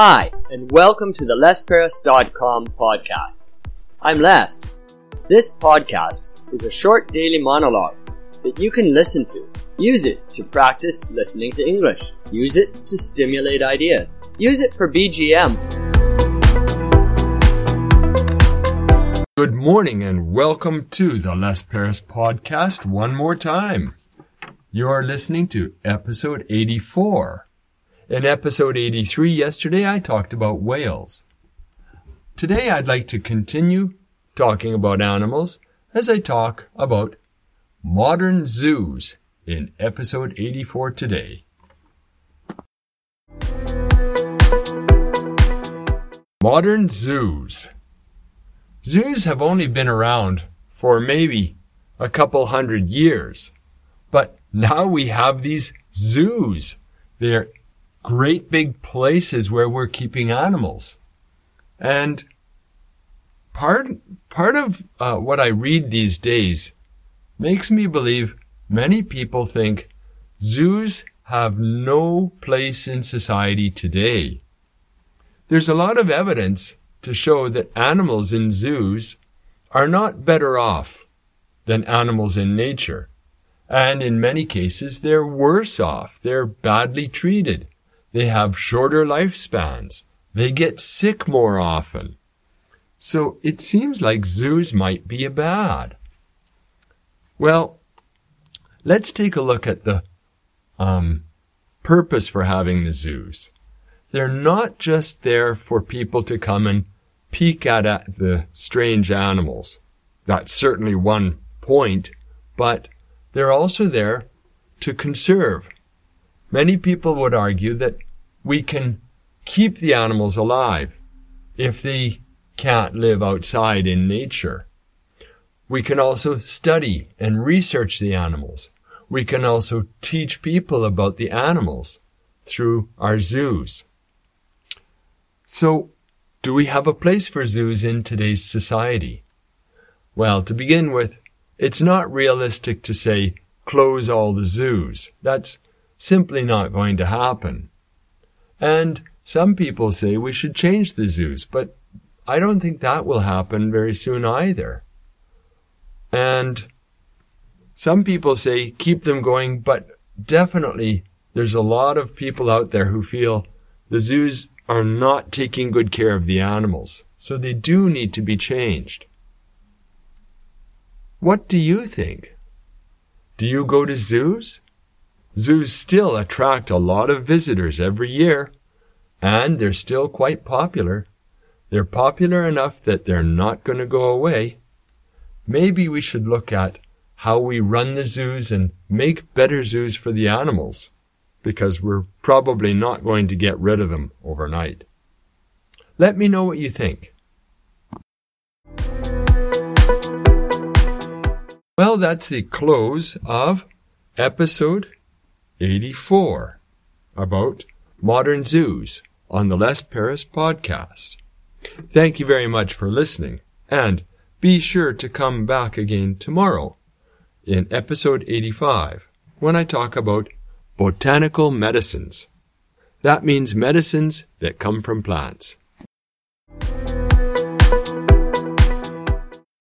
Hi, and welcome to the LesPerras.com podcast. I'm Les. This podcast is a short daily monologue that you can listen to. Use it to practice listening to English. Use it to stimulate ideas. Use it for BGM. Good morning and welcome to the Les Perras podcast one more time. You are listening to episode 84. In episode 83 yesterday, I talked about whales. Today, I'd like to continue talking about animals as I talk about modern zoos in episode 84 today. Modern zoos. Zoos have only been around for maybe a couple hundred years, but now we have these zoos. They're great big places where we're keeping animals. And part, part of uh, what I read these days makes me believe many people think zoos have no place in society today. There's a lot of evidence to show that animals in zoos are not better off than animals in nature. And in many cases, they're worse off. They're badly treated. They have shorter lifespans. They get sick more often. So it seems like zoos might be a bad. Well, let's take a look at the um, purpose for having the zoos. They're not just there for people to come and peek at, at the strange animals. That's certainly one point, but they're also there to conserve Many people would argue that we can keep the animals alive if they can't live outside in nature. We can also study and research the animals. We can also teach people about the animals through our zoos. So, do we have a place for zoos in today's society? Well, to begin with, it's not realistic to say close all the zoos. That's simply not going to happen. And some people say we should change the zoos, but I don't think that will happen very soon either. And some people say keep them going, but definitely there's a lot of people out there who feel the zoos are not taking good care of the animals, so they do need to be changed. What do you think? Do you go to zoos? Zoos still attract a lot of visitors every year, and they're still quite popular. They're popular enough that they're not going to go away. Maybe we should look at how we run the zoos and make better zoos for the animals, because we're probably not going to get rid of them overnight. Let me know what you think. Well, that's the close of episode 84 about modern zoos on the Les Perras podcast. Thank you very much for listening and be sure to come back again tomorrow in episode 85 when I talk about botanical medicines. That means medicines that come from plants.